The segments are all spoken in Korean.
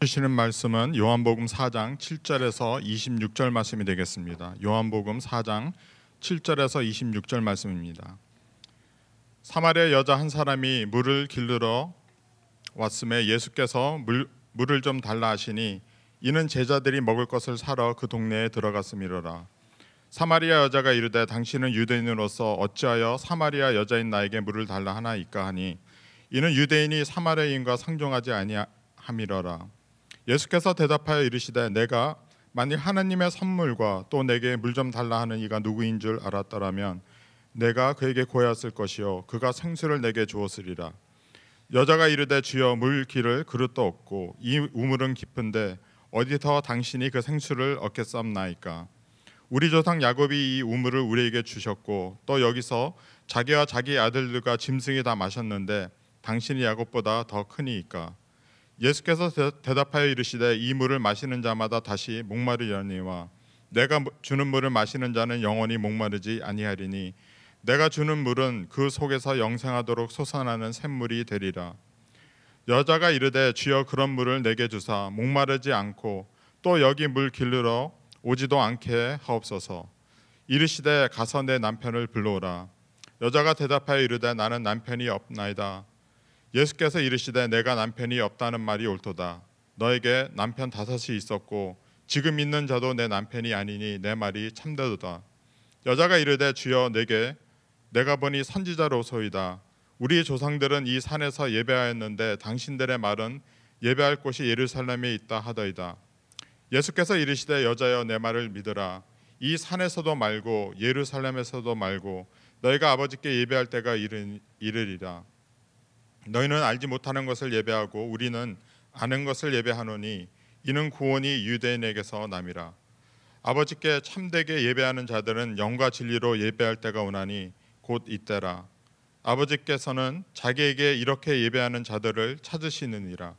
주시는 말씀은 요한복음 4장 7절에서 26절 말씀이 되겠습니다. 요한복음 4장 7절에서 26절 말씀입니다. 사마리아 여자 한 사람이 물을 길르러 왔음에 예수께서 물, 물을 좀 달라 하시니 이는 제자들이 먹을 것을 사러 그 동네에 들어갔음이로라. 사마리아 여자가 이르되 당신은 유대인으로서 어찌하여 사마리아 여자인 나에게 물을 달라 하나이까 하니 이는 유대인이 사마리아인과 상종하지 아니함이로라. 예수께서 대답하여 이르시되 내가 만일 하나님의 선물과 또 내게 물 좀 달라 하는 이가 누구인 줄 알았더라면 내가 그에게 고하였을 것이요 그가 생수를 내게 주었으리라. 여자가 이르되 주여 물 길을 그릇도 없고 이 우물은 깊은데 어디서 당신이 그 생수를 얻겠삼나이까? 우리 조상 야곱이 이 우물을 우리에게 주셨고 또 여기서 자기와 자기 아들들과 짐승이 다 마셨는데 당신이 야곱보다 더 크니이까 예수께서 대답하여 이르시되 이 물을 마시는 자마다 다시 목마르려니와 내가 주는 물을 마시는 자는 영원히 목마르지 아니하리니 내가 주는 물은 그 속에서 영생하도록 솟아나는 샘물이 되리라. 여자가 이르되 주여 그런 물을 내게 주사 목마르지 않고 또 여기 물 길르러 오지도 않게 하옵소서. 이르시되 가서 내 남편을 불러오라. 여자가 대답하여 이르되 나는 남편이 없나이다 예수께서 이르시되 내가 남편이 없다는 말이 옳도다. 너에게 남편 다섯이 있었고 지금 있는 자도 내 남편이 아니니 내 말이 참되도다. 여자가 이르되 주여 내게 내가 보니 선지자로소이다. 우리 조상들은 이 산에서 예배하였는데 당신들의 말은 예배할 곳이 예루살렘에 있다 하더이다. 예수께서 이르시되 여자여 내 말을 믿으라. 이 산에서도 말고 예루살렘에서도 말고 너희가 아버지께 예배할 때가 이르리라. 너희는 알지 못하는 것을 예배하고 우리는 아는 것을 예배하노니 이는 구원이 유대인에게서 남이라. 아버지께 참되게 예배하는 자들은 영과 진리로 예배할 때가 오나니 곧 이때라. 아버지께서는 자기에게 이렇게 예배하는 자들을 찾으시느니라.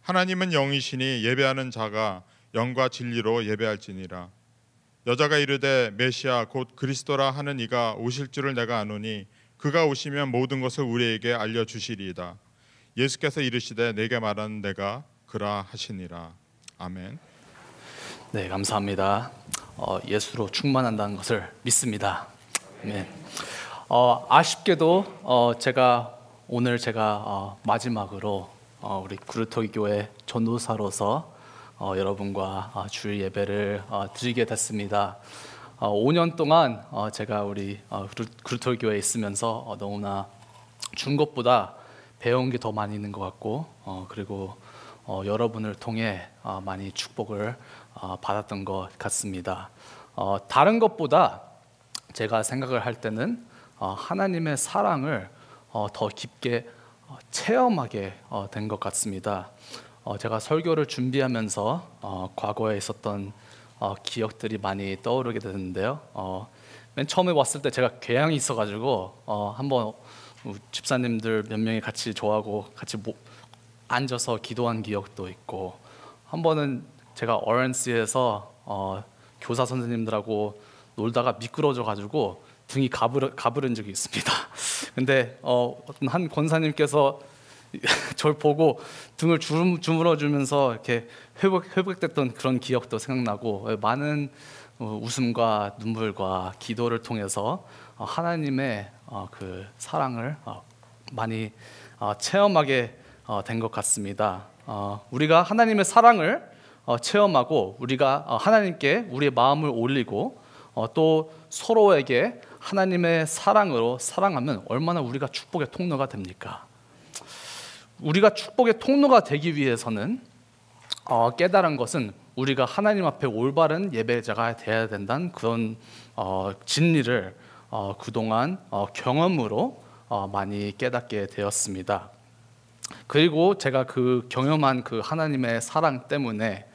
하나님은 영이시니 예배하는 자가 영과 진리로 예배할지니라. 여자가 이르되 메시아 곧 그리스도라 하는 이가 오실 줄을 내가 아노니 그가 오시면 모든 것을 우리에게 알려 주시리이다. 예수께서 이르시되 내게 말한 내가 그라 하시니라. 아멘. 네, 감사합니다. 어, 예수로 충만한다는 것을 믿습니다. 네. 어, 아쉽게도 어, 제가 오늘 제가 어, 마지막으로 어, 우리 구르토기 교회 전도사로서 어, 여러분과 주일 예배를 드리게 됐습니다. 5년 어, 동안 어, 제가 우리 어, 그루톨 교회에 있으면서 너무나 준 것보다 배운 게 더 많이 있는 것 같고 그리고 여러분을 통해 많이 축복을 받았던 것 같습니다. 다른 것보다 제가 생각을 할 때는 하나님의 사랑을 더 깊게 체험하게 된 것 같습니다. 제가 설교를 준비하면서 과거에 있었던 어, 기억들이 많이 떠오르게 되는데요. 어, 맨 처음에 왔을 때 제가 괴양이 있어가지고 어, 한번 집사님들 몇 명이 같이 좋아하고 같이 모, 앉아서 기도한 기억도 있고 한 번은 제가 어런스에서 어, 교사 선생님들하고 놀다가 미끄러져 가지고 등이 가부르, 가부른 적이 있습니다. 근데 어, 한 권사님께서 절 보고 등을 주름, 주물러 주면서 이렇게 회복, 회복됐던 그런 기억도 생각나고 많은 어, 웃음과 눈물과 기도를 통해서 어, 하나님의 어, 그 사랑을 많이 체험하게 된 것 같습니다. 우리가 하나님의 사랑을 체험하고 우리가 하나님께 우리의 마음을 올리고 또 서로에게 하나님의 사랑으로 사랑하면 얼마나 우리가 축복의 통로가 됩니까? 우리가 축복의 통로가 되기 위해서는 어, 깨달은 것은 우리가 하나님 앞에 올바른 예배자가 되어야 된다는 그런 어, 진리를 어, 그동안 어, 경험으로 어, 많이 깨닫게 되었습니다. 그리고 제가 그 경험한 그 하나님의 사랑 때문에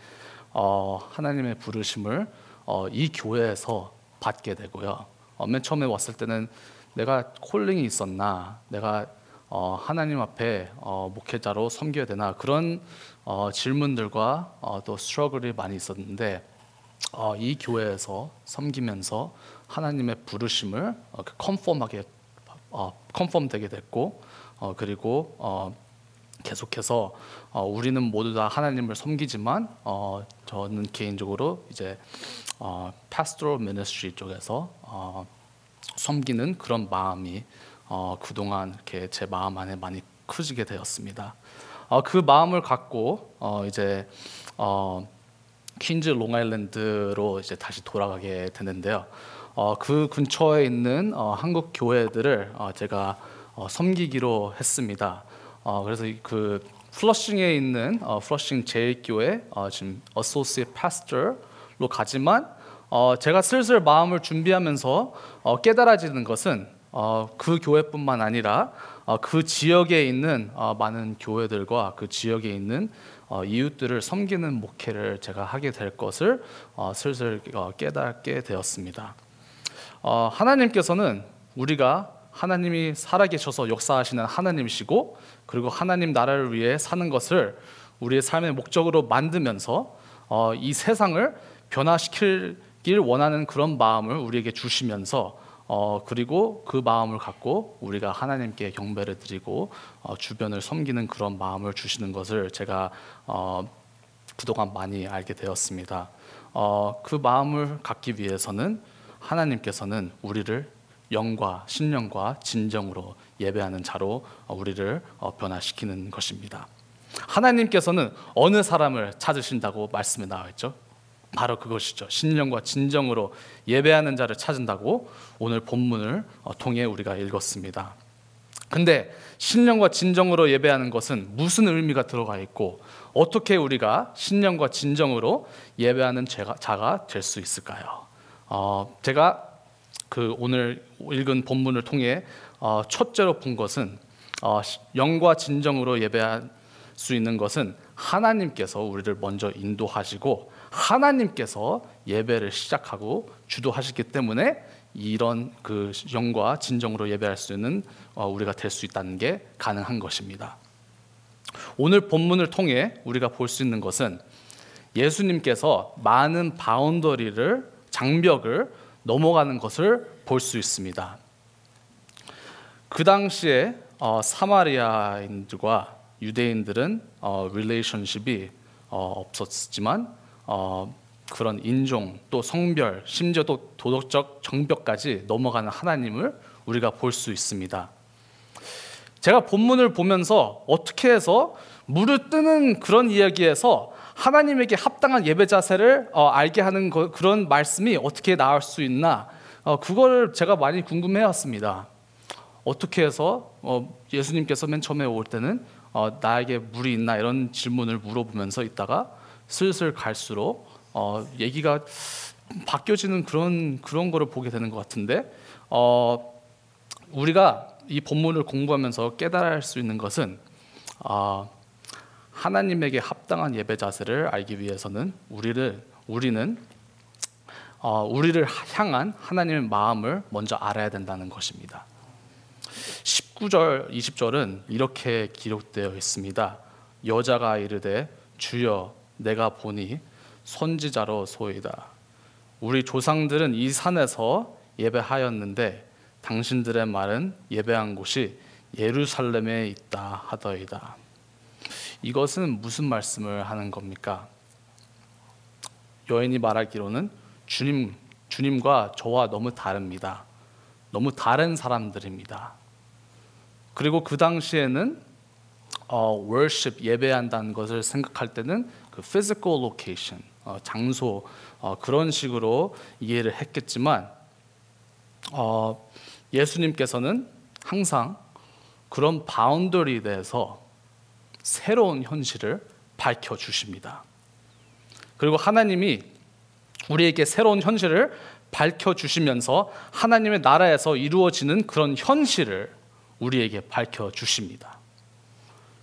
어, 하나님의 부르심을 이 교회에서 받게 되고요. 맨 처음에 왔을 때는 내가 콜링이 있었나, 내가 어, 하나님 앞에 어, 목회자로 섬겨야 되나 그런 어, 질문들과 어, 또 스트러글이 많이 있었는데 어, 이 교회에서 섬기면서 하나님의 부르심을 어, 컨펌하게 컨펌되게 됐고 그리고 계속해서 어, 우리는 모두 다 하나님을 섬기지만 어, 저는 개인적으로 이제 어, pastoral ministry 쪽에서 어, 섬기는 그런 마음이 어, 그동안 이렇게 제 마음 안에 많이 커지게 되었습니다. 어, 그 마음을 갖고 어, 이제 어, 퀸즈 롱아일랜드로 이제 다시 돌아가게 되는데요. 어, 그 근처에 있는 어, 한국 교회들을 어, 제가 어, 섬기기로 했습니다. 어, 그래서 이- 그 플러싱에 있는 어, 플러싱 제일교회 어, 지금 associate pastor로 가지만 어, 제가 슬슬 마음을 준비하면서 어, 깨달아지는 것은 어, 그 교회뿐만 아니라 어, 그 지역에 있는 어, 많은 교회들과 그 지역에 있는 어, 이웃들을 섬기는 목회를 제가 하게 될 것을 어, 슬슬 어, 깨닫게 되었습니다. 어, 하나님께서는 우리가 하나님이 살아계셔서 역사하시는 하나님이시고 그리고 하나님 나라를 위해 사는 것을 우리의 삶의 목적으로 만들면서 어, 이 세상을 변화시키길 원하는 그런 마음을 우리에게 주시면서 어, 그리고 그 마음을 갖고 우리가 하나님께 경배를 드리고 어, 주변을 섬기는 그런 마음을 주시는 것을 제가 어, 그동안 많이 알게 되었습니다. 어, 그 마음을 갖기 위해서는 하나님께서는 우리를 영과 신령과 진정으로 예배하는 자로 어, 우리를 어, 변화시키는 것입니다. 하나님께서는 어느 사람을 찾으신다고 말씀에 나와 있죠? 바로 그것이죠. 신령과 진정으로 예배하는 자를 찾은다고 오늘 본문을 어, 통해 우리가 읽었습니다. 근데 신령과 진정으로 예배하는 것은 무슨 의미가 들어가 있고 어떻게 우리가 신령과 진정으로 예배하는 자가, 될 수 있을까요? 어, 제가 그 오늘 읽은 본문을 통해 어, 첫째로 본 것은 어, 시- 영과 진정으로 예배할 수 있는 것은 하나님께서 우리를 먼저 인도하시고 하나님께서 예배를 시작하고 주도하시기 때문에 이런 그 영과 진정으로 예배할 수 있는 어, 우리가 될 수 있다는 게 가능한 것입니다. 오늘 본문을 통해 우리가 볼 수 있는 것은 예수님께서 많은 boundary를 장벽을 넘어가는 것을 볼 수 있습니다. 그 당시에 어, 사마리아인들과 유대인들은 어, relationship이 어, 없었지만 어, 그런 인종 또 성별 심지어 또 도덕적 정벽까지 넘어가는 하나님을 우리가 볼 수 있습니다. 제가 본문을 보면서 어떻게 해서 물을 뜨는 그런 이야기에서 하나님에게 합당한 예배 자세를 어, 알게 하는 거, 그런 말씀이 어떻게 나올 수 있나 어, 그거를 제가 많이 궁금해왔습니다. 어떻게 해서 어, 예수님께서 맨 처음에 올 때는 어, 나에게 물이 있나 이런 질문을 물어보면서 있다가 슬슬 갈수록 어, 얘기가 바뀌어지는 그런 그런 거를 보게 되는 것 같은데 어, 우리가 이 본문을 공부하면서 깨달을 수 있는 것은 아, 하나님에게 합당한 예배 자세를 알기 위해서는 우리를 우리는 어, 우리를 향한 하나님의 마음을 먼저 알아야 된다는 것입니다. 19절, 20절은 이렇게 기록되어 있습니다. 여자가 이르되 주여 내가 보니 선지자로 소이다. 우리 조상들은 이 산에서 예배하였는데 당신들의 말은 예배한 곳이 예루살렘에 있다 하더이다. 이것은 무슨 말씀을 하는 겁니까? 여인이 말하기로는 주님 주님과 저와 너무 다릅니다. 너무 다른 사람들입니다. 그리고 그 당시에는 어, worship 예배한다는 것을 생각할 때는 그 physical location 어, 장소 어, 그런 식으로 이해를 했겠지만 어, 예수님께서는 항상 그런 바운더리에 대해서 새로운 현실을 밝혀 주십니다. 그리고 하나님이 우리에게 새로운 현실을 밝혀 주시면서 하나님의 나라에서 이루어지는 그런 현실을 우리에게 밝혀 주십니다.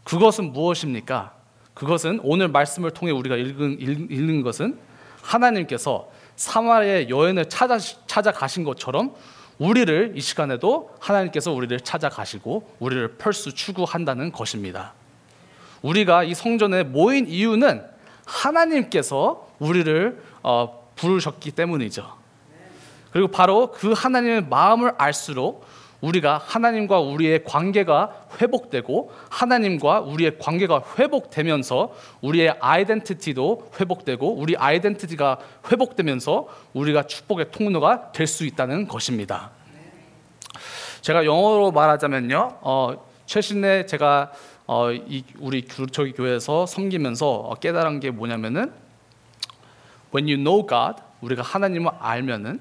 그것은 무엇입니까? 그것은 오늘 말씀을 통해 우리가 읽은, 읽- 읽는 것은 하나님께서 사마리아 여인을 찾아 찾아가신 것처럼 우리를 이 시간에도 하나님께서 우리를 찾아가시고 우리를 펄수 추구한다는 것입니다. 우리가 이 성전에 모인 이유는 하나님께서 우리를 어, 부르셨기 때문이죠. 그리고 바로 그 하나님의 마음을 알수록 우리가 하나님과 우리의 관계가 회복되고 하나님과 우리의 관계가 회복되면서 우리의 아이덴티티도 회복되고 우리 아이덴티티가 회복되면서 우리가 축복의 통로가 될 수 있다는 것입니다. 제가 영어로 말하자면요. 어, 최신에 제가 어, 이 우리 교- 저희 교회에서 섬기면서 어, 깨달은 게 뭐냐면은 when you know God 우리가 하나님을 알면은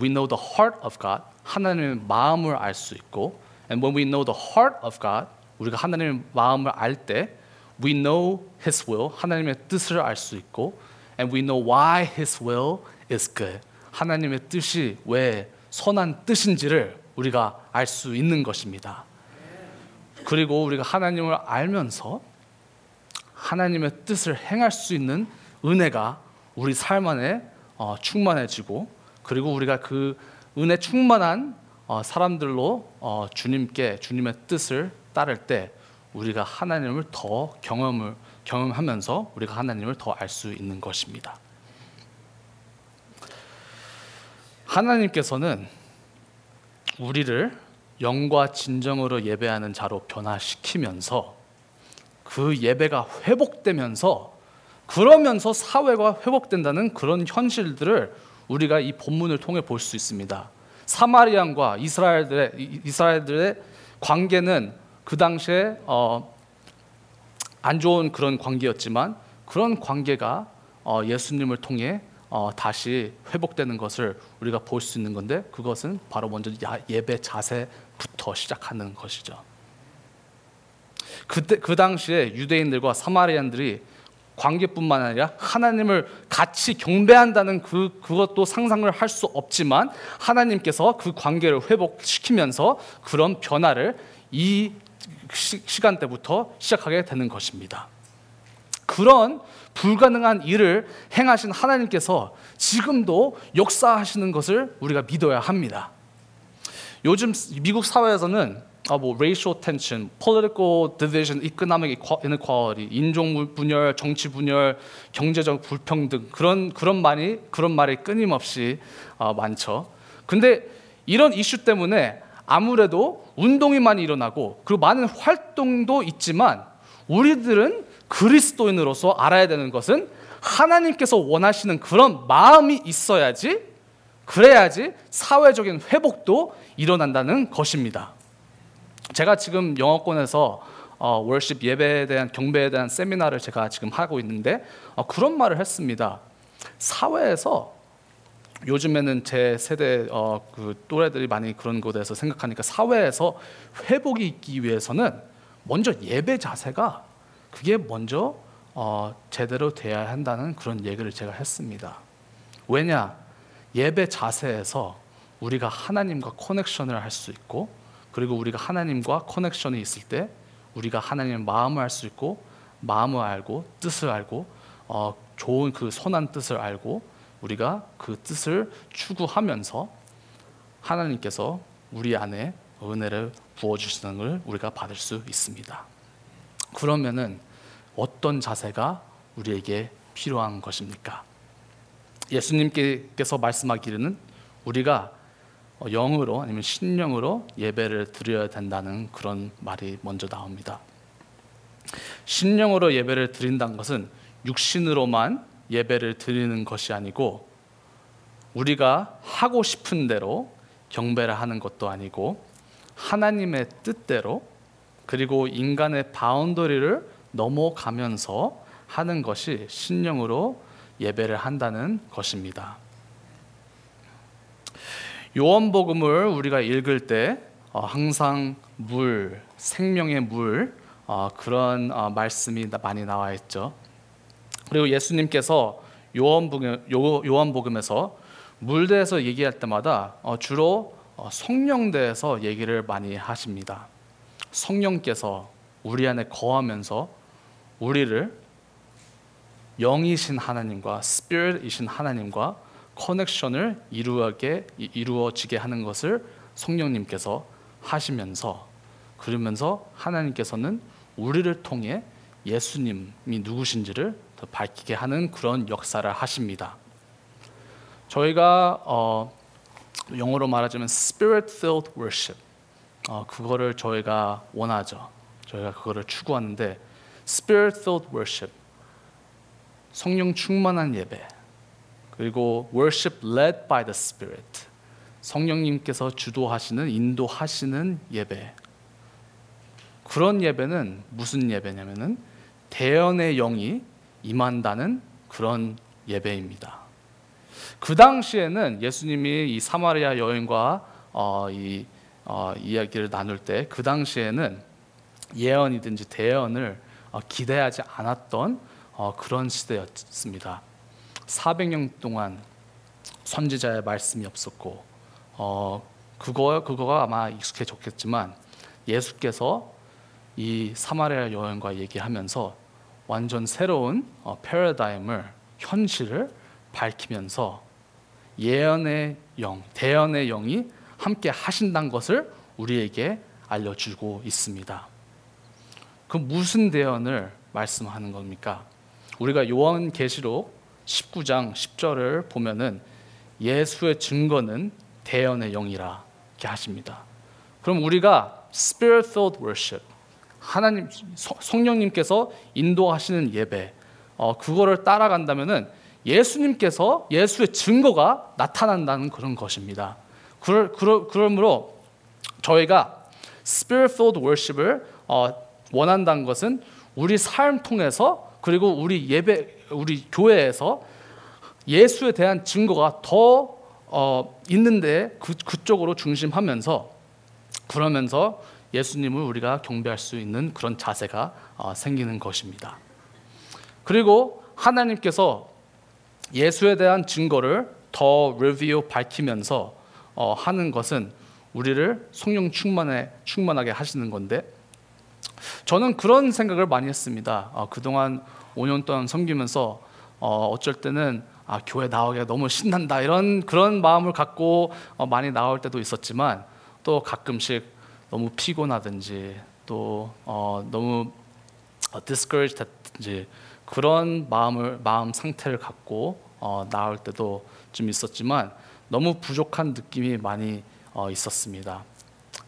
we know the heart of God 하나님의 마음을 알 수 있고 and when we know the heart of God 우리가 하나님의 마음을 알 때 we know his will 하나님의 뜻을 알 수 있고 and we know why his will is good 하나님의 뜻이 왜 선한 뜻인지를 우리가 알 수 있는 것입니다. 그리고 우리가 하나님을 알면서 하나님의 뜻을 행할 수 있는 은혜가 우리 삶 안에 어, 충만해지고 그리고 우리가 그 은혜 충만한 어, 사람들로 어, 주님께 주님의 뜻을 따를 때 우리가 하나님을 더 경험을 경험하면서 우리가 하나님을 더 알 수 있는 것입니다. 하나님께서는 우리를 영과 진정으로 예배하는 자로 변화시키면서 그 예배가 회복되면서 그러면서 사회가 회복된다는 그런 현실들을 우리가 이 본문을 통해 볼 수 있습니다. 사마리안과 이스라엘들의 이- 이스라엘들의 관계는 그 당시에 어, 안 좋은 그런 관계였지만 그런 관계가 어, 예수님을 통해 어, 다시 회복되는 것을 우리가 볼 수 있는 건데 그것은 바로 먼저 야- 예배 자세부터 시작하는 것이죠. 그때 그 당시에 유대인들과 사마리안들이 관계뿐만 아니라 하나님을 같이 경배한다는 그 그것도 상상을 할 수 없지만 하나님께서 그 관계를 회복시키면서 그런 변화를 이 시, 시간대부터 시작하게 되는 것입니다. 그런 불가능한 일을 행하신 하나님께서 지금도 역사하시는 것을 우리가 믿어야 합니다. 요즘 미국 사회에서는 아, 뭐 racial tension, political division, economic inequality, 인종 분열, 정치 분열, 경제적 불평등 그런 그런 말이 그런 말이 끊임없이 어, 많죠. 근데 이런 이슈 때문에 아무래도 운동이 많이 일어나고 그리고 많은 활동도 있지만 우리들은 그리스도인으로서 알아야 되는 것은 하나님께서 원하시는 그런 마음이 있어야지 그래야지 사회적인 회복도 일어난다는 것입니다. 제가 지금 영어권에서 어, 월십 예배에 대한 경배에 대한 세미나를 제가 지금 하고 있는데 어, 그런 말을 했습니다. 사회에서 요즘에는 제 세대 어, 그 또래들이 많이 그런 대해서 생각하니까 사회에서 회복이 있기 위해서는 먼저 예배 자세가 그게 먼저 어, 제대로 돼야 한다는 그런 얘기를 제가 했습니다. 왜냐 예배 자세에서 우리가 하나님과 커넥션을 할 수 있고 그리고 우리가 하나님과 커넥션이 있을 때 우리가 하나님의 마음을 알 수 있고 마음을 알고 뜻을 알고 어, 좋은 그 선한 뜻을 알고 우리가 그 뜻을 추구하면서 하나님께서 우리 안에 은혜를 부어 주시는 걸 우리가 받을 수 있습니다. 그러면은 어떤 자세가 우리에게 필요한 것입니까? 예수님께서 말씀하기로는 우리가 영으로 아니면 신령으로 예배를 드려야 된다는 그런 말이 먼저 나옵니다. 신령으로 예배를 드린다는 것은 육신으로만 예배를 드리는 것이 아니고 우리가 하고 싶은 대로 경배를 하는 것도 아니고 하나님의 뜻대로 그리고 인간의 바운더리를 넘어가면서 하는 것이 신령으로 예배를 한다는 것입니다. 요한복음을 우리가 읽을 때 어, 항상 물, 생명의 물 어, 그런 어, 말씀이 많이 나와 있죠. 그리고 예수님께서 요한복음, 요, 요한복음에서 물대에서 얘기할 때마다 어, 주로 어, 성령대에서 얘기를 많이 하십니다. 성령께서 우리 안에 거하면서 우리를 영이신 하나님과 스피릿이신 하나님과 커넥션을 이루게 이루어지게 하는 것을 성령님께서 하시면서 그러면서 하나님께서는 우리를 통해 예수님이 누구신지를 더 밝히게 하는 그런 역사를 하십니다. 저희가 어, 영어로 말하자면 spirit-filled worship, 어, 그거를 저희가 원하죠. 저희가 그거를 추구하는데 Spirit filled worship 성령 충만한 예배 그리고 worship led by the Spirit 성령님께서 주도하시는 인도하시는 예배 그런 예배는 무슨 예배냐면은 대연의 영이 임한다는 그런 예배입니다. 그 당시에는 예수님이 이 사마리아 여인과 어, 이 어, 이야기를 나눌 때 그 당시에는 예언이든지 대언을 어, 기대하지 않았던 어, 그런 시대였습니다. 400년 동안 선지자의 말씀이 없었고 어, 그거 그거가 아마 익숙해졌겠지만 예수께서 이 사마리아 여인과 얘기하면서 완전 새로운 어, 패러다임을 현실을 밝히면서 예언의 영, 대언의 영이 함께 하신다는 것을 우리에게 알려주고 있습니다. 그 무슨 대언을 말씀하는 겁니까? 우리가 요한계시록 19장 10절을 보면은 예수의 증거는 대언의 영이라 이렇게 하십니다. 그럼 우리가 spirit filled worship 하나님 성- 성령님께서 인도하시는 예배 어, 그거를 따라간다면은 예수님께서 예수의 증거가 나타난다는 그런 것입니다. 그러, 그러, 그러므로 저희가 spirit filled worship을 어, 원한다는 것은 우리 삶 통해서 그리고 우리 예배 우리 교회에서 예수에 대한 증거가 더 어, 있는데 그, 그쪽으로 중심하면서 그러면서 예수님을 우리가 경배할 수 있는 그런 자세가 어, 생기는 것입니다. 그리고 하나님께서 예수에 대한 증거를 더 리뷰 밝히면서 어, 하는 것은 우리를 성령 충만에 충만하게 하시는 건데 저는 그런 생각을 많이 했습니다. 어, 그동안 5년 동안 섬기면서 어, 어쩔 때는 아, 교회 나오기가 너무 신난다 이런 그런 마음을 갖고 어, 많이 나올 때도 있었지만 또 가끔씩 너무 피곤하든지 또 어, 너무 어, discouraged 했든지 그런 마음을 마음 상태를 갖고 어, 나올 때도 좀 있었지만 너무 부족한 느낌이 많이 어, 있었습니다.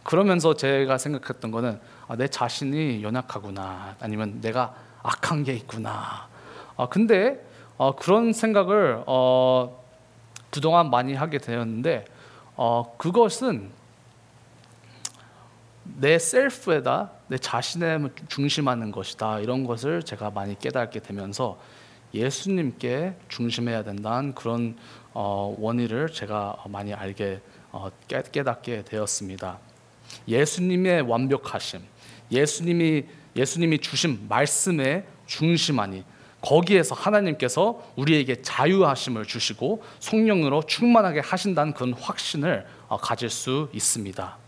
그러면서 제가 생각했던 거는 아, 내 자신이 연약하구나 아니면 내가 악한 게 있구나. 아, 근데 어, 그런 생각을 어, 그동안 많이 하게 되었는데 어, 그것은 내 셀프에다 내 자신에 중심하는 것이다 이런 것을 제가 많이 깨닫게 되면서 예수님께 중심해야 된다는 그런 어, 원리를 제가 많이 알게 어, 깨, 깨닫게 되었습니다. 예수님의 완벽하심, 예수님이 예수님이 주신 말씀에 중심하니 거기에서 하나님께서 우리에게 자유하심을 주시고 성령으로 충만하게 하신다는 그런 확신을 어, 가질 수 있습니다.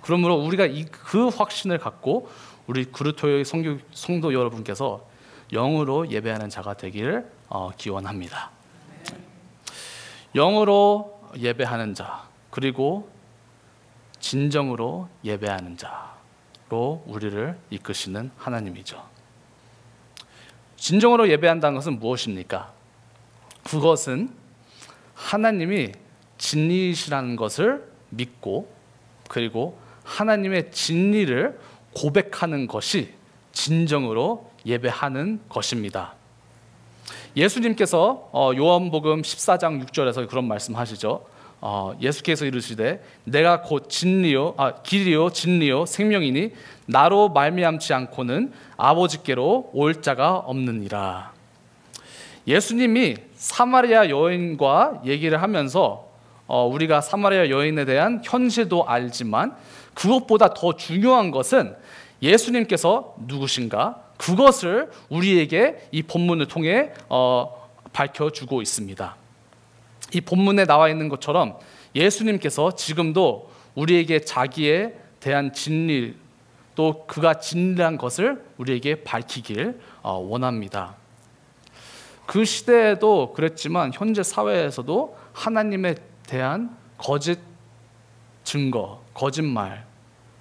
그러므로 우리가 이, 그 확신을 갖고 우리 그루토의 성교, 성도 여러분께서 영으로 예배하는 자가 되기를 어, 기원합니다. 영으로 예배하는 자 그리고 진정으로 예배하는 자 로 우리를 이끄시는 하나님이죠. 진정으로 예배한다는 것은 무엇입니까? 그것은 하나님이 진리이시라는 것을 믿고 그리고 하나님의 진리를 고백하는 것이 진정으로 예배하는 것입니다. 예수님께서 어, 요한복음 14장 6절에서 그런 말씀하시죠. 어, 예수께서 이르시되 내가 곧 진리요 아, 길이요 진리요 생명이니 나로 말미암지 않고는 아버지께로 올 자가 없느니라. 예수님이 사마리아 여인과 얘기를 하면서 어, 우리가 사마리아 여인에 대한 현실도 알지만 그것보다 더 중요한 것은 예수님께서 누구신가 그것을 우리에게 이 본문을 통해 어, 밝혀주고 있습니다. 이 본문에 나와 있는 것처럼 예수님께서 지금도 우리에게 자기에 대한 진리 또 그가 진리한 것을 우리에게 밝히길 어, 원합니다. 그 시대에도 그랬지만 현재 사회에서도 하나님에 대한 거짓 증거, 거짓말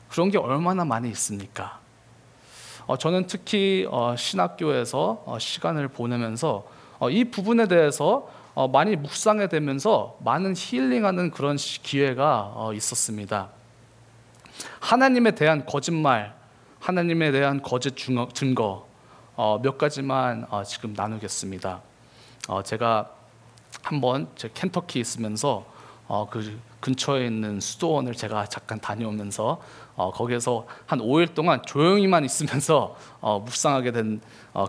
그런 게 얼마나 많이 있습니까? 어, 저는 특히 어, 신학교에서 어, 시간을 보내면서 어, 이 부분에 대해서 어, 많이 묵상해 되면서 많은 힐링하는 그런 시- 기회가 어, 있었습니다. 하나님에 대한 거짓말, 하나님에 대한 거짓 증거, 어, 몇 가지만 어, 지금 나누겠습니다. 어, 제가 한번 제 켄터키 있으면서 어, 그 근처에 있는 수도원을 제가 잠깐 다녀오면서 어, 거기에서 한 5일 동안 조용히만 있으면서 어, 묵상하게 된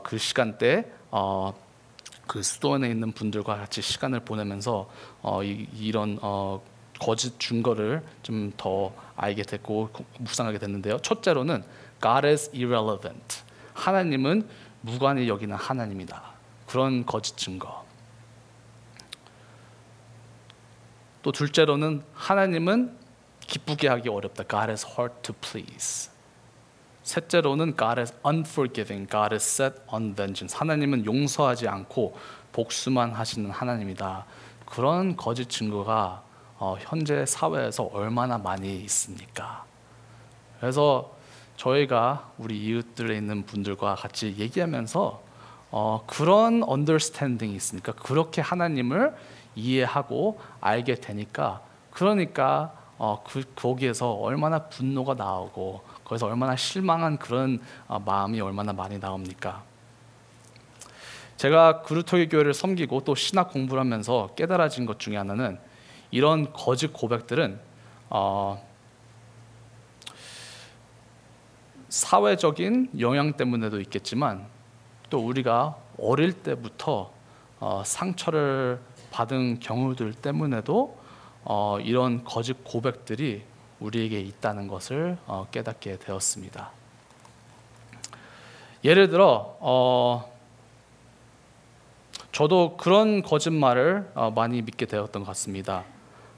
그 시간대 어, 그 수도원에 있는 분들과 같이 시간을 보내면서 어, 이, 이런 어, 거짓 증거를 좀 더 알게 됐고 묵상하게 됐는데요. 첫째로는 God is irrelevant. 하나님은 무관히 여기는 하나님이다. 그런 거짓 증거. 또 둘째로는 하나님은 기쁘게 하기 어렵다. God is hard to please. 셋째로는 God is unforgiving. God is set on vengeance. 하나님은 용서하지 않고 복수만 하시는 하나님이다. 그런 거짓 증거가 어, 현재 사회에서 얼마나 많이 있습니까? 그래서 저희가 우리 이웃들에 있는 분들과 같이 얘기하면서 어, 그런 언더스탠딩이 있으니까 그렇게 하나님을 이해하고 알게 되니까 그러니까 어, 그 거기에서 얼마나 분노가 나오고 거기서 얼마나 실망한 그런 어, 마음이 얼마나 많이 나옵니까? 제가 그루터기 교회를 섬기고 또 신학 공부를 하면서 깨달아진 것 중에 하나는 이런 거짓 고백들은 어, 사회적인 영향 때문에도 있겠지만 또 우리가 어릴 때부터 어, 상처를 받은 경우들 때문에도 어, 이런 거짓 고백들이 우리에게 있다는 것을 어, 깨닫게 되었습니다. 예를 들어 어, 저도 그런 거짓말을 어, 많이 믿게 되었던 것 같습니다.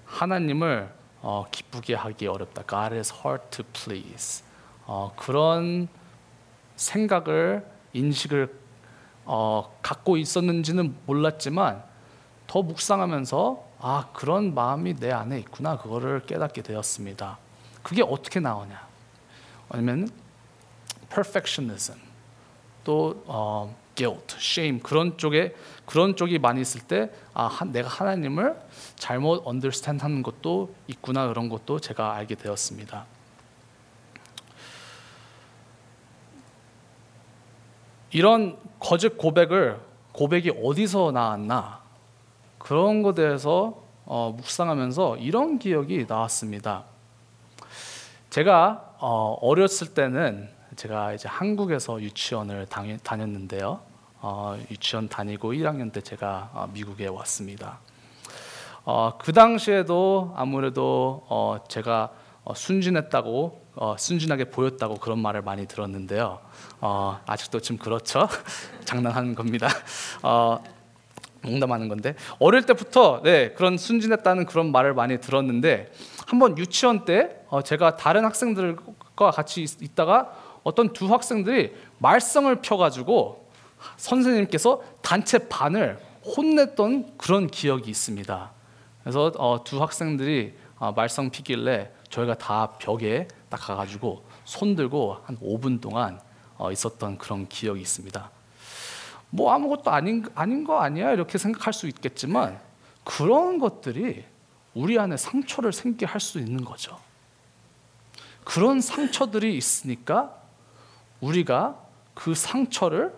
하나님을 어, 기쁘게 하기 어렵다. God is hard to please. 어, 그런 생각을 인식을 어, 갖고 있었는지는 몰랐지만 더 묵상하면서 아 그런 마음이 내 안에 있구나 그거를 깨닫게 되었습니다. 그게 어떻게 나오냐? 아니면 perfectionism 또 어, guilt, shame 그런 쪽에 그런 쪽이 많이 있을 때 아, 내가 하나님을 잘못 understand 하는 것도 있구나 그런 것도 제가 알게 되었습니다. 이런 거짓 고백을 고백이 어디서 나왔나 그런 것에 대해서 어, 묵상하면서 이런 기억이 나왔습니다. 제가 어, 어렸을 때는 제가 이제 한국에서 유치원을 다니, 다녔는데요. 어, 유치원 다니고 1학년 때 제가 어, 미국에 왔습니다. 어, 그 당시에도 아무래도 어, 제가 어, 순진했다고 어, 순진하게 보였다고 그런 말을 많이 들었는데요. 어, 아직도 좀 그렇죠. 장난하는 겁니다. 어, 농담하는 건데 어릴 때부터 네 그런 순진했다는 그런 말을 많이 들었는데 한번 유치원 때 어, 제가 다른 학생들과 같이 있, 있다가 어떤 두 학생들이 말썽을 펴가지고 선생님께서 단체 반을 혼냈던 그런 기억이 있습니다. 그래서 어, 두 학생들이 어, 말썽 피길래 저희가 다 벽에 딱 가가지고 손 들고 한 5분 동안 어, 있었던 그런 기억이 있습니다. 뭐 아무것도 아닌 아닌 거 아니야 이렇게 생각할 수 있겠지만 그런 것들이 우리 안에 상처를 생기게 할 수 있는 거죠. 그런 상처들이 있으니까 우리가 그 상처를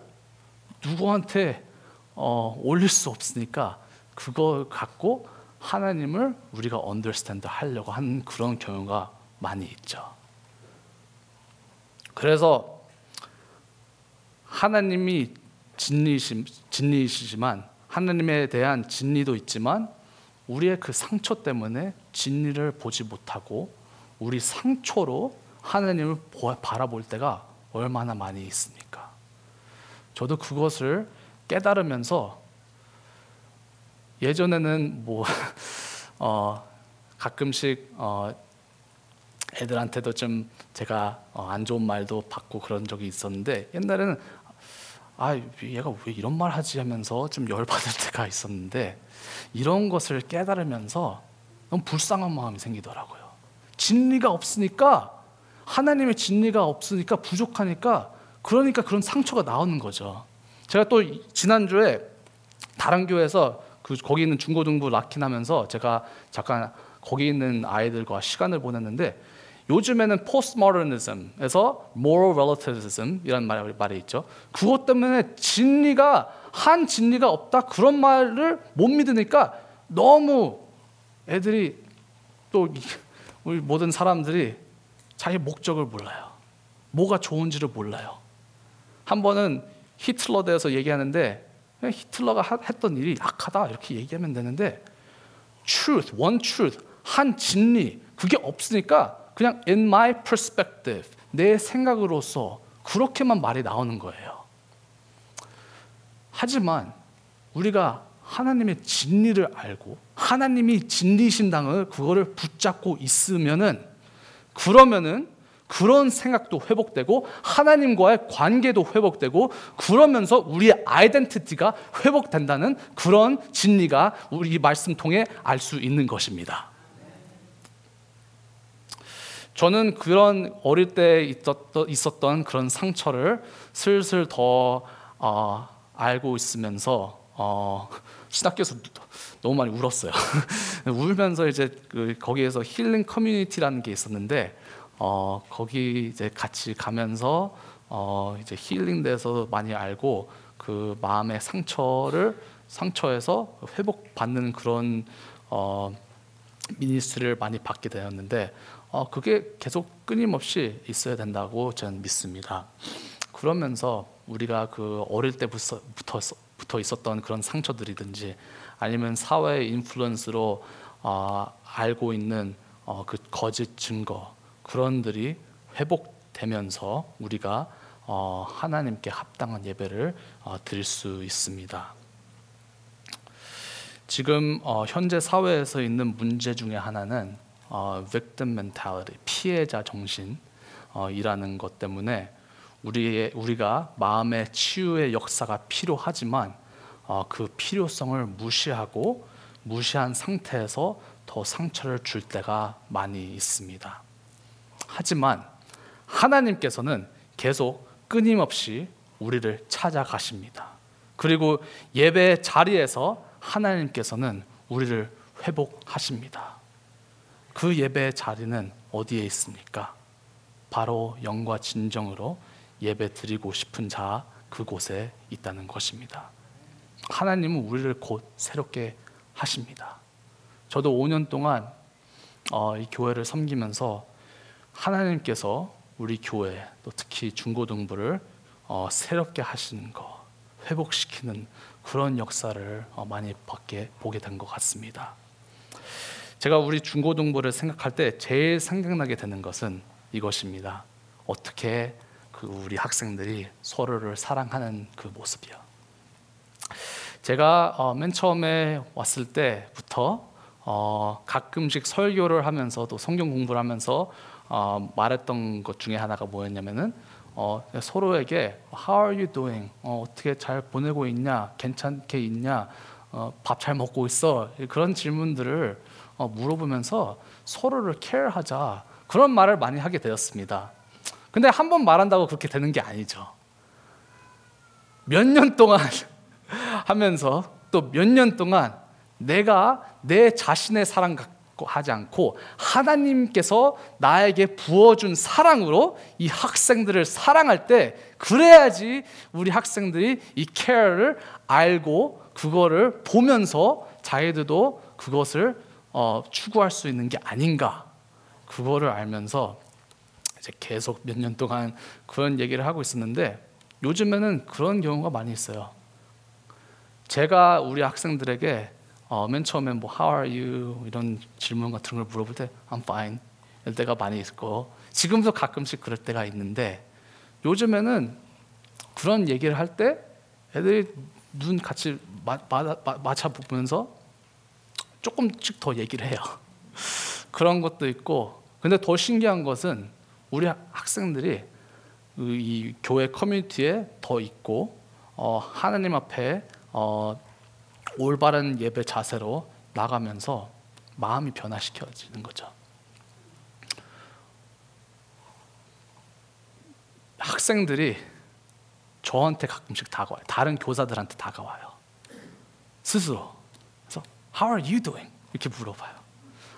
누구한테 어, 올릴 수 없으니까 그걸 갖고 하나님을 우리가 언더스탠드 하려고 하는 그런 경우가 많이 있죠. 그래서 하나님이 진리이시, 진리이시지만 하나님에 대한 진리도 있지만 우리의 그 상처 때문에 진리를 보지 못하고 우리 상처로 하나님을 바라볼 때가 얼마나 많이 있습니까? 저도 그것을 깨달으면서 예전에는 뭐 어, 가끔씩 어, 애들한테도 좀 제가 어, 안 좋은 말도 받고 그런 적이 있었는데 옛날에는 아 얘가 왜 이런 말 하지 하면서 좀 열받을 때가 있었는데 이런 것을 깨달으면서 너무 불쌍한 마음이 생기더라고요. 진리가 없으니까 하나님의 진리가 없으니까 부족하니까 그러니까 그런 상처가 나오는 거죠. 제가 또 지난주에 다른 교회에서 그 거기 있는 중고등부 락킹하면서 제가 잠깐 거기 있는 아이들과 시간을 보냈는데 요즘에는 postmodernism에서 moral relativism이라는 말이, 말이 있죠. 그것 때문에 진리가 한 진리가 없다 그런 말을 못 믿으니까 너무 애들이 또 이- 우리 모든 사람들이 자기 목적을 몰라요. 뭐가 좋은지를 몰라요. 한 번은 히틀러 대해서 얘기하는데 히틀러가 하- 했던 일이 악하다 이렇게 얘기하면 되는데 truth, one truth, 한 진리 그게 없으니까 그냥 in my perspective 내 생각으로서 그렇게만 말이 나오는 거예요. 하지만 우리가 하나님의 진리를 알고 하나님이 진리신 당을 그거를 붙잡고 있으면은 그러면은 그런 생각도 회복되고 하나님과의 관계도 회복되고 그러면서 우리의 아이덴티티가 회복된다는 그런 진리가 우리 말씀 통해 알 수 있는 것입니다. 저는 그런 어릴 때 있었던, 그런 상처를 슬슬 더 어, 알고 있으면서 어, 신학교에서 너무 많이 울었어요. 울면서 이제 그 거기에서 힐링 커뮤니티라는 게 있었는데 어, 거기 이제 같이 가면서 어, 이제 힐링돼서 많이 알고 그 마음의 상처를 상처에서 회복받는 그런 어, 미니스트를 많이 받게 되었는데 어, 그게 계속 끊임없이 있어야 된다고 저는 믿습니다. 그러면서 우리가 그 어릴 때부터 부터 있었던 그런 상처들이든지 아니면 사회의 인플루언스로 어, 알고 있는 어, 그 거짓 증거 그런들이 회복되면서 우리가 어, 하나님께 합당한 예배를 어, 드릴 수 있습니다. 지금 어, 현재 사회에서 있는 문제 중에 하나는 어, victim mentality, 피해자 정신이라는 것 때문에 우리의 우리가 마음의 치유의 역사가 필요하지만 어, 그 필요성을 무시하고 무시한 상태에서 더 상처를 줄 때가 많이 있습니다. 하지만 하나님께서는 계속 끊임없이 우리를 찾아가십니다. 그리고 예배 자리에서 하나님께서는 우리를 회복하십니다. 그 예배 자리는 어디에 있습니까? 바로 영과 진정으로 예배 드리고 싶은 자 그곳에 있다는 것입니다. 하나님은 우리를 곧 새롭게 하십니다. 저도 5년 동안 어, 이 교회를 섬기면서 하나님께서 우리 교회 또 특히 중고등부를 어, 새롭게 하시는 거 회복시키는 그런 역사를 어, 많이 받게 보게 된 것 같습니다. 제가 우리 중고등부를 생각할 때 제일 생각나게 되는 것은 이것입니다. 어떻게 그 우리 학생들이 서로를 사랑하는 그 모습이요. 제가 어, 맨 처음에 왔을 때부터 어, 가끔씩 설교를 하면서 또 성경 공부를 하면서 어, 말했던 것 중에 하나가 뭐였냐면은 어, 서로에게 How are you doing? 어, 어떻게 잘 보내고 있냐? 괜찮게 있냐? 어, 밥 잘 먹고 있어? 그런 질문들을 어, 물어보면서 서로를 케어하자 그런 말을 많이 하게 되었습니다. 근데 한 번 말한다고 그렇게 되는 게 아니죠. 몇 년 동안 하면서 또 몇 년 동안 내가 내 자신의 사랑 갖고 하지 않고 하나님께서 나에게 부어준 사랑으로 이 학생들을 사랑할 때 그래야지 우리 학생들이 이 케어를 알고 그거를 보면서 자기들도 그것을 어, 추구할 수 있는 게 아닌가 그거를 알면서 이제 계속 몇 년 동안 그런 얘기를 하고 있었는데 요즘에는 그런 경우가 많이 있어요. 제가 우리 학생들에게 어, 맨 처음에 뭐 How are you 이런 질문 같은 걸 물어볼 때 I'm fine 이럴 때가 많이 있고 지금도 가끔씩 그럴 때가 있는데 요즘에는 그런 얘기를 할 때 애들이 눈 같이 마, 마, 마, 맞춰 보면서 조금씩 더 얘기를 해요. 그런 것도 있고 근데 더 신기한 것은 우리 학생들이 이 교회 커뮤니티에 더 있고 어, 하나님 앞에 어, 올바른 예배 자세로 나가면서 마음이 변화시켜지는 거죠. 학생들이 저한테 가끔씩 다가와요. 다른 교사들한테 다가와요. 스스로. How are you doing? 이렇게 물어봐요.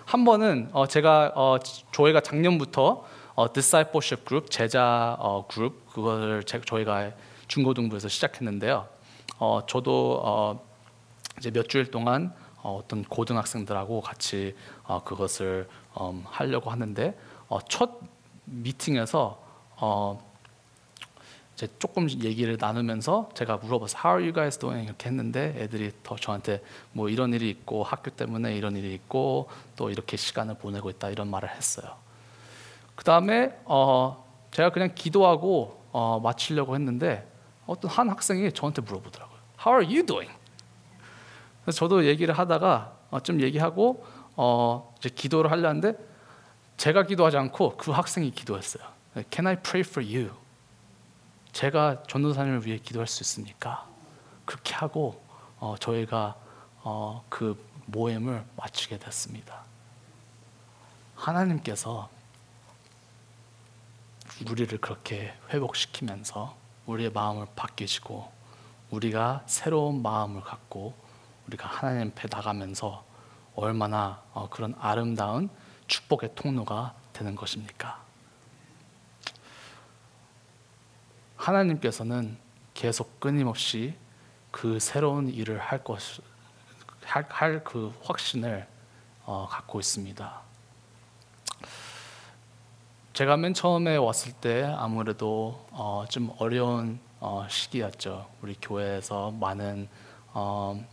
한 번은 어, 제가 어, 저희가 작년부터 어, discipleship 그룹 제자 어, 그룹 그거를 제, 저희가 중고등부에서 시작했는데요. 어, 저도 어, 이제 몇 주일 동안 어, 어떤 고등학생들하고 같이 어, 그것을 음, 하려고 하는데 어, 첫 미팅에서 어, 이제 조금 얘기를 나누면서 제가 물어봤어요. How are you guys doing? 이렇게 했는데 애들이 더 저한테 뭐 이런 일이 있고 학교 때문에 이런 일이 있고 또 이렇게 시간을 보내고 있다 이런 말을 했어요. 그 다음에 어, 제가 그냥 기도하고 어, 마치려고 했는데 어떤 한 학생이 저한테 물어보더라고요. How are you doing? 그래서 저도 얘기를 하다가 어, 좀 얘기하고 어, 이제 기도를 하려는데 제가 기도하지 않고 그 학생이 기도했어요. Can I pray for you? 제가 전도사님을 위해 기도할 수 있습니까? 그렇게 하고 어, 저희가 어, 그 모임을 마치게 됐습니다. 하나님께서 우리를 그렇게 회복시키면서 우리의 마음을 바뀌시고 우리가 새로운 마음을 갖고 우리가 하나님 앞에 나가면서 얼마나 어, 그런 아름다운 축복의 통로가 되는 것입니까? 하나님께서는 계속 끊임없이 그 새로운 일을 할 것, 할 그 확신을 어, 갖고 있습니다. 제가 맨 처음에 왔을 때 아무래도 어, 좀 어려운 어, 시기였죠. 우리 교회에서 많은 어,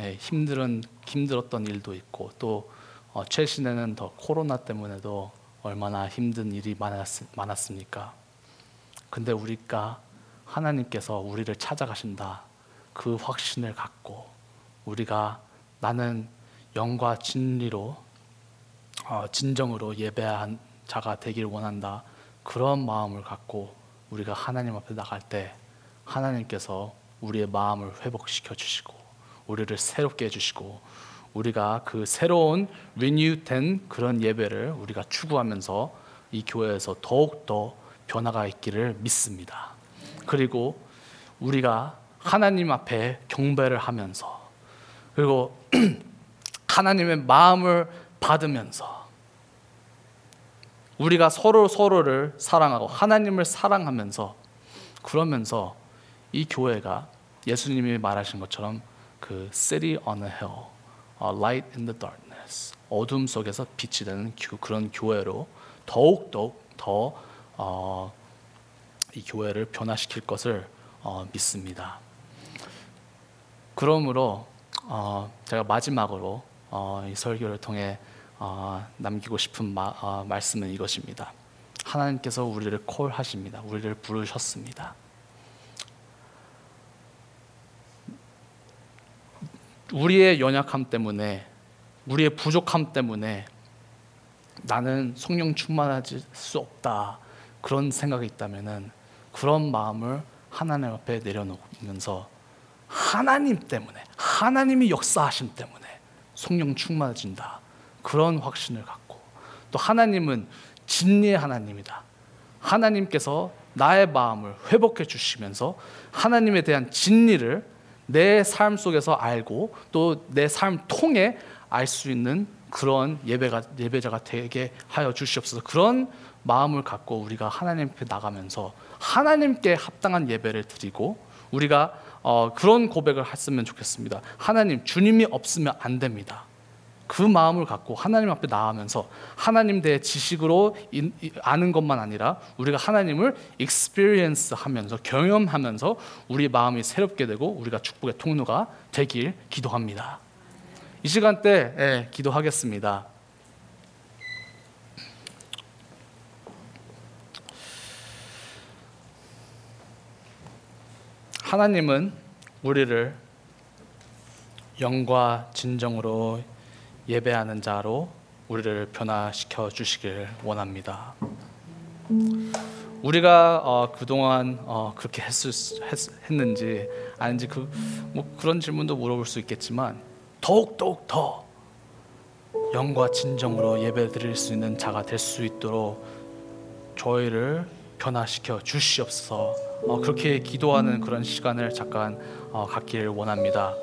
예, 힘들은 힘들었던 일도 있고 또 어, 최신에는 더 코로나 때문에도 얼마나 힘든 일이 많았, 많았습니까? 근데 우리가 하나님께서 우리를 찾아가신다. 그 확신을 갖고 우리가 나는 영과 진리로 어, 진정으로 예배한 자가 되길 원한다. 그런 마음을 갖고 우리가 하나님 앞에 나갈 때 하나님께서 우리의 마음을 회복시켜 주시고 우리를 새롭게 해 주시고 우리가 그 새로운 리뉴된 그런 예배를 우리가 추구하면서 이 교회에서 더욱 더 변화가 있기를 믿습니다. 그리고 우리가 하나님 앞에 경배를 하면서 그리고 하나님의 마음을 받으면서 우리가 서로 서로를 사랑하고 하나님을 사랑하면서 그러면서 이 교회가 예수님이 말하신 것처럼 그 city on a hill, a light in the darkness, 어둠 속에서 빛이 되는 교- 그런 교회로 더욱 더욱 더 어, 이 교회를 변화시킬 것을 어, 믿습니다. 그러므로 어, 제가 마지막으로 어, 이 설교를 통해 어, 남기고 싶은 마, 어, 말씀은 이것입니다. 하나님께서 우리를 콜하십니다. 우리를 부르셨습니다. 우리의 연약함 때문에 우리의 부족함 때문에 나는 성령 충만하지 수 없다 그런 생각이 있다면은 그런 마음을 하나님 앞에 내려놓으면서 하나님 때문에 하나님이 역사하심 때문에 성령 충만해진다 그런 확신을 갖고 또 하나님은 진리의 하나님이다 하나님께서 나의 마음을 회복해 주시면서 하나님에 대한 진리를 내 삶 속에서 알고 또 내 삶 통해 알 수 있는 그런 예배가 예배자가 되게 하여 주시옵소서. 그런 마음을 갖고 우리가 하나님 앞에 나가면서 하나님께 합당한 예배를 드리고 우리가 어, 그런 고백을 했으면 좋겠습니다. 하나님 주님이 없으면 안 됩니다. 그 마음을 갖고 하나님 앞에 나가면서 하나님 대해 지식으로 인- 이- 아는 것만 아니라 우리가 하나님을 experience 하면서 경험하면서 우리 마음이 새롭게 되고 우리가 축복의 통로가 되길 기도합니다. 이 시간 때 예, 기도하겠습니다. 하나님은 우리를 영과 진정으로 예배하는 자로 우리를 변화시켜 주시길 원합니다. 우리가 어, 그동안 어, 그렇게 했, 는지 아닌지 그, 뭐 그런 질문도 물어볼 수 있겠지만 더욱 더욱 더 영과 진정으로 예배 드릴 수 있는 자가 될 수 있도록 저희를 변화시켜 주시옵소서. 어, 그렇게 기도하는 그런 시간을 잠깐 어, 갖기를 원합니다.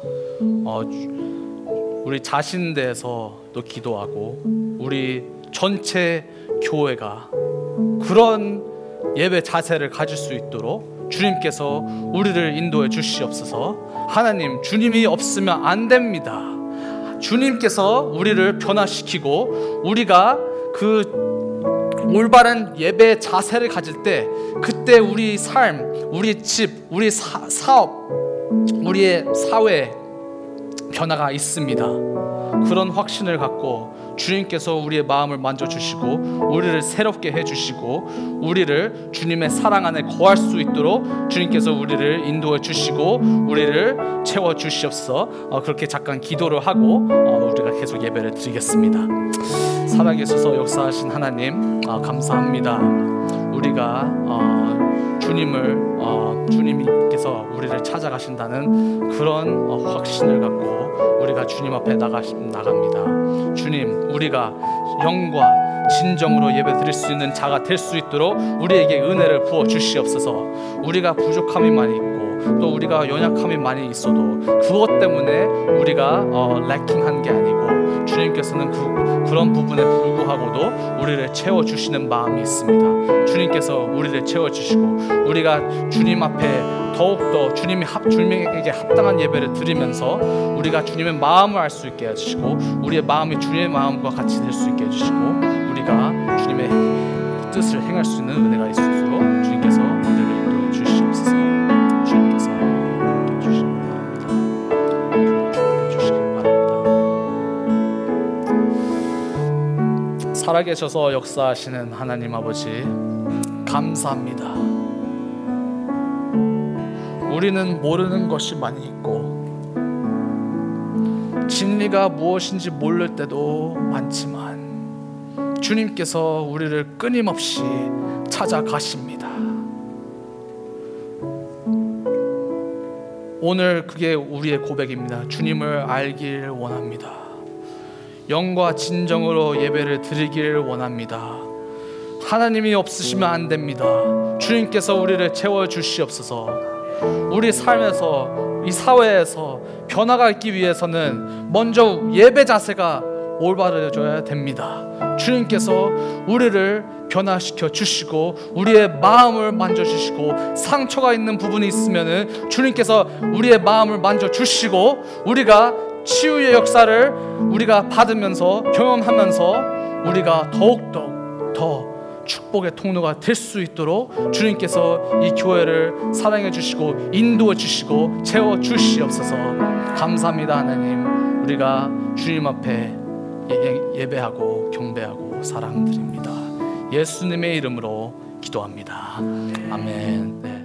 어, 주- 우리 자신 대해서도 기도하고 우리 전체 교회가 그런 예배 자세를 가질 수 있도록 주님께서 우리를 인도해 주시옵소서. 하나님, 주님이 없으면 안 됩니다. 주님께서 우리를 변화시키고 우리가 그 올바른 예배 자세를 가질 때 그때 우리 삶, 우리 집, 우리 사, 사업, 우리의 사회 변화가 있습니다. 그런 확신을 갖고 주님께서 우리의 마음을 만져주시고 우리를 새롭게 해주시고 우리를 주님의 사랑 안에 거할 수 있도록 주님께서 우리를 인도해 주시고 우리를 채워 주시옵소서 어, 그렇게 잠깐 기도를 하고 어, 우리가 계속 예배를 드리겠습니다. 살아계셔서 역사하신 하나님 아, 감사합니다. 우리가 어, 주님을 어, 주님께서 우리를 찾아가신다는 그런 어, 확신을 갖고 주님 앞에 나가 나갑니다. 주님, 우리가 영과 진정으로 예배 드릴 수 있는 자가 될 수 있도록 우리에게 은혜를 부어 주시옵소서. 우리가 부족함이 많이 또 우리가 연약함이 많이 있어도 그것 때문에 우리가 어, 래킹한 게 아니고 주님께서는 그, 그런 부분에 불구하고도 우리를 채워 주시는 마음이 있습니다. 주님께서 우리를 채워 주시고 우리가 주님 앞에 더욱 더 주님이 합 주님에게 합당한 예배를 드리면서 우리가 주님의 마음을 알 수 있게 해주시고 우리의 마음이 주님의 마음과 같이 될 수 있게 해주시고 우리가 주님의 뜻을 행할 수 있는 은혜가 주 살아계셔서 역사하시는 하나님 아버지 감사합니다. 우리는 모르는 것이 많이 있고 진리가 무엇인지 모를 때도 많지만 주님께서 우리를 끊임없이 찾아가십니다. 오늘 그게 우리의 고백입니다. 주님을 알길 원합니다. 영과 진정으로 예배를 드리길 원합니다. 하나님이 없으시면 안 됩니다. 주님께서 우리를 채워 주시옵소서. 우리 삶에서 이 사회에서 변화가 있기 위해서는 먼저 예배 자세가 올바르져야 됩니다. 주님께서 우리를 변화시켜 주시고 우리의 마음을 만져 주시고 상처가 있는 부분이 있으면은 주님께서 우리의 마음을 만져 주시고 우리가 치유의 역사를 우리가 받으면서 경험하면서 우리가 더욱더 더 축복의 통로가 될 수 있도록 주님께서 이 교회를 사랑해 주시고 인도해 주시고 채워 주시옵소서. 감사합니다 하나님. 우리가 주님 앞에 예- 예배하고 경배하고 사랑드립니다. 예수님의 이름으로 기도합니다. 아멘. 네.